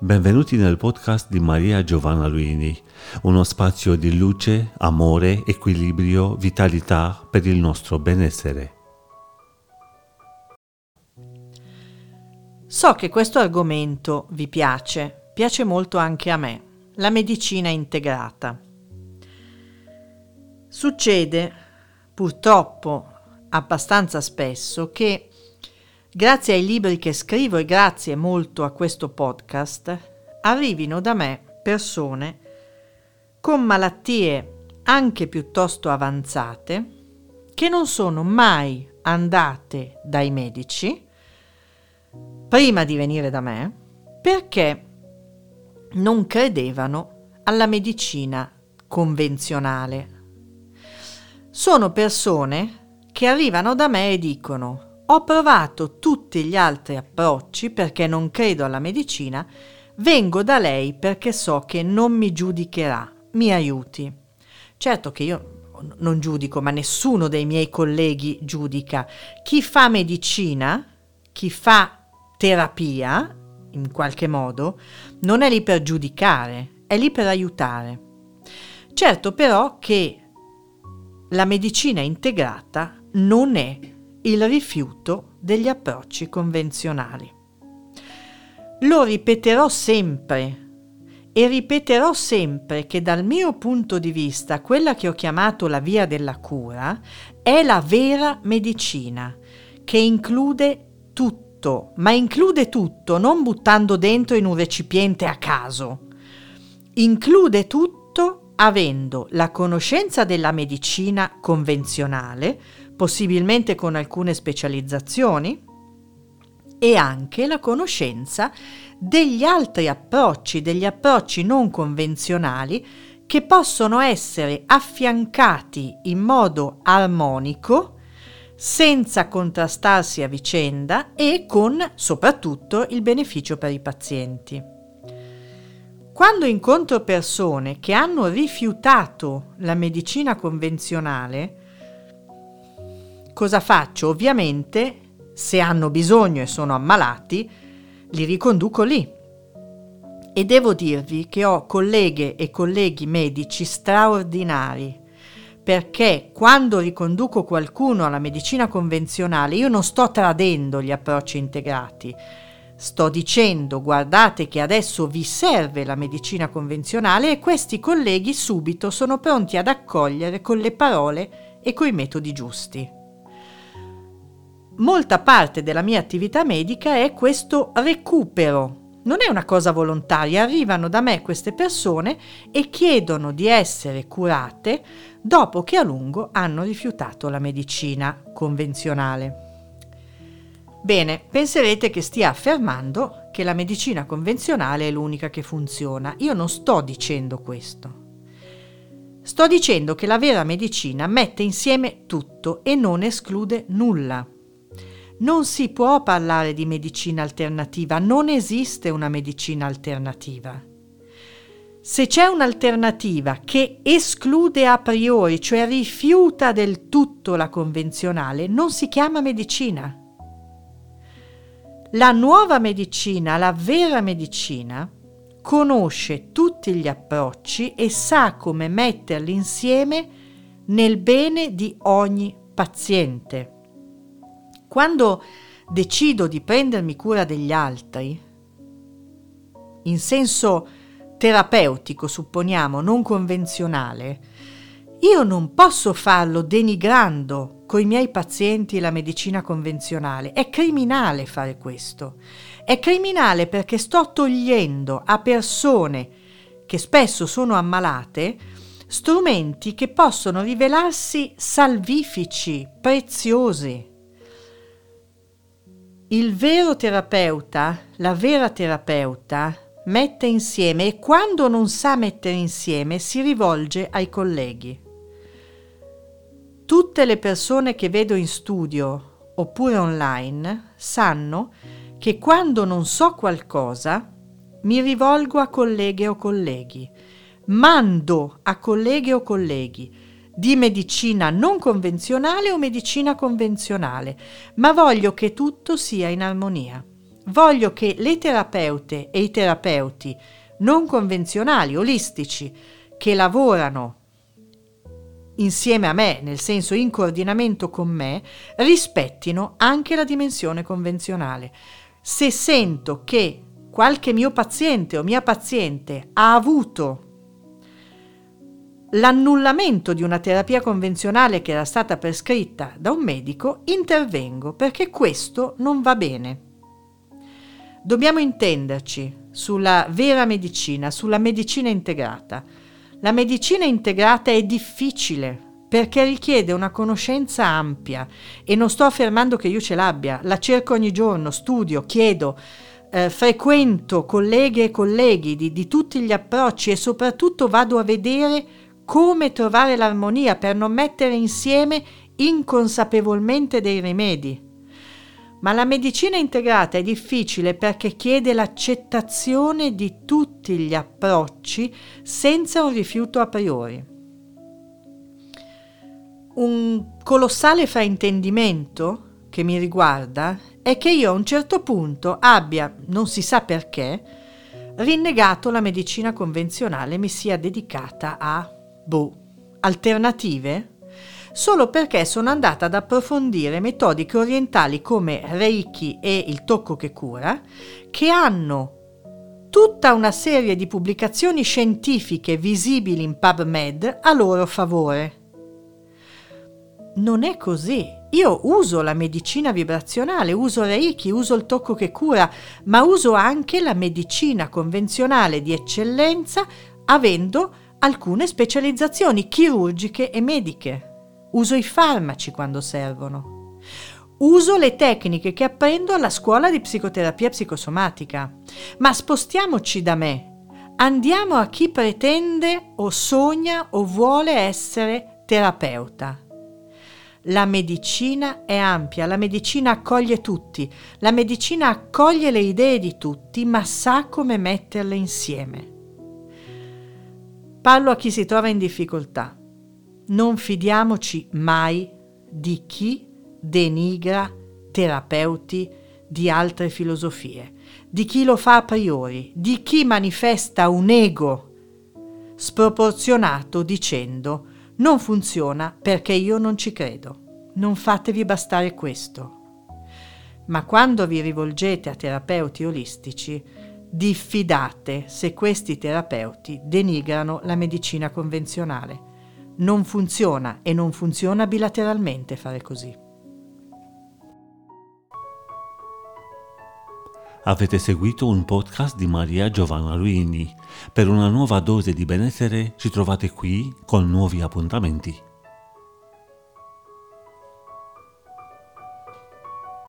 Benvenuti nel podcast di Maria Giovanna Luini, uno spazio di luce, amore, equilibrio, vitalità per il nostro benessere. So che questo argomento vi piace, piace molto anche a me, la medicina integrata. Succede, purtroppo, abbastanza spesso che grazie ai libri che scrivo e grazie molto a questo podcast, arrivino da me persone con malattie anche piuttosto avanzate che non sono mai andate dai medici prima di venire da me perché non credevano alla medicina convenzionale. Sono persone che arrivano da me e dicono ho provato tutti gli altri approcci perché non credo alla medicina, vengo da lei perché so che non mi giudicherà, mi aiuti. Certo che io non giudico, ma nessuno dei miei colleghi giudica. Chi fa medicina, chi fa terapia, in qualche modo, non è lì per giudicare, è lì per aiutare. Certo però che la medicina integrata non è il rifiuto degli approcci convenzionali. Lo ripeterò sempre e ripeterò sempre che dal mio punto di vista quella che ho chiamato la via della cura è la vera medicina, che include tutto, ma include tutto non buttando dentro in un recipiente a caso. Include tutto avendo la conoscenza della medicina convenzionale, possibilmente con alcune specializzazioni, e anche la conoscenza degli altri approcci, degli approcci non convenzionali che possono essere affiancati in modo armonico, senza contrastarsi a vicenda e con soprattutto il beneficio per i pazienti. Quando incontro persone che hanno rifiutato la medicina convenzionale, Cosa faccio? Ovviamente, se hanno bisogno e sono ammalati, li riconduco lì. E devo dirvi che ho colleghe e colleghi medici straordinari, perché quando riconduco qualcuno alla medicina convenzionale io non sto tradendo gli approcci integrati, sto dicendo guardate che adesso vi serve la medicina convenzionale e questi colleghi subito sono pronti ad accogliere con le parole e coi metodi giusti molta parte della mia attività medica è questo recupero. Non è una cosa volontaria, arrivano da me queste persone e chiedono di essere curate dopo che a lungo hanno rifiutato la medicina convenzionale. Bene, penserete che stia affermando che la medicina convenzionale è l'unica che funziona. Io non sto dicendo questo. Sto dicendo che la vera medicina mette insieme tutto e non esclude nulla. Non si può parlare di medicina alternativa, non esiste una medicina alternativa. Se c'è un'alternativa che esclude a priori, cioè rifiuta del tutto la convenzionale, non si chiama medicina. La nuova medicina, la vera medicina, conosce tutti gli approcci e sa come metterli insieme nel bene di ogni paziente. Quando decido di prendermi cura degli altri, in senso terapeutico, supponiamo, non convenzionale, io non posso farlo denigrando coi miei pazienti la medicina convenzionale. È criminale fare questo. È criminale perché sto togliendo a persone che spesso sono ammalate strumenti che possono rivelarsi salvifici, preziosi. Il vero terapeuta, la vera terapeuta, mette insieme e quando non sa mettere insieme si rivolge ai colleghi. Tutte le persone che vedo in studio oppure online sanno che quando non so qualcosa mi rivolgo a colleghe o colleghi, mando a colleghe o colleghi di medicina non convenzionale o medicina convenzionale, ma voglio che tutto sia in armonia. voglio che le terapeute e i terapeuti non convenzionali, olistici, che lavorano insieme a me, nel senso in coordinamento con me, rispettino anche la dimensione convenzionale. Se sento che qualche mio paziente o mia paziente ha avuto l'annullamento di una terapia convenzionale che era stata prescritta da un medico, intervengo perché questo non va bene. Dobbiamo intenderci sulla vera medicina, sulla medicina integrata. La medicina integrata è difficile perché richiede una conoscenza ampia e non sto affermando che io ce l'abbia, la cerco ogni giorno, studio, chiedo, eh, frequento colleghe e colleghi di, di tutti gli approcci e soprattutto vado a vedere come trovare l'armonia per non mettere insieme inconsapevolmente dei rimedi. Ma la medicina integrata è difficile perché chiede l'accettazione di tutti gli approcci senza un rifiuto a priori. Un colossale fraintendimento che mi riguarda è che io a un certo punto abbia, non si sa perché, rinnegato la medicina convenzionale e mi sia dedicata a boh, alternative solo perché sono andata ad approfondire metodiche orientali come Reiki e il tocco che cura, che hanno tutta una serie di pubblicazioni scientifiche visibili in PubMed a loro favore. Non è così. Io uso la medicina vibrazionale, uso Reiki, uso il tocco che cura, ma uso anche la medicina convenzionale di eccellenza avendo alcune specializzazioni chirurgiche e mediche. Uso i farmaci quando servono. Uso le tecniche che apprendo alla scuola di psicoterapia psicosomatica. Ma spostiamoci da me. Andiamo a chi pretende o sogna o vuole essere terapeuta. La medicina è ampia, la medicina accoglie tutti, la medicina accoglie le idee di tutti, ma sa come metterle insieme. Parlo a chi si trova in difficoltà. Non fidiamoci mai di chi denigra terapeuti di altre filosofie, di chi lo fa a priori, di chi manifesta un ego sproporzionato dicendo non funziona perché io non ci credo. Non fatevi bastare questo. Ma quando vi rivolgete a terapeuti olistici, diffidate se questi terapeuti denigrano la medicina convenzionale. Non funziona e non funziona bilateralmente fare così. Avete seguito un podcast di Maria Giovanna Luini. Per una nuova dose di benessere ci trovate qui con nuovi appuntamenti.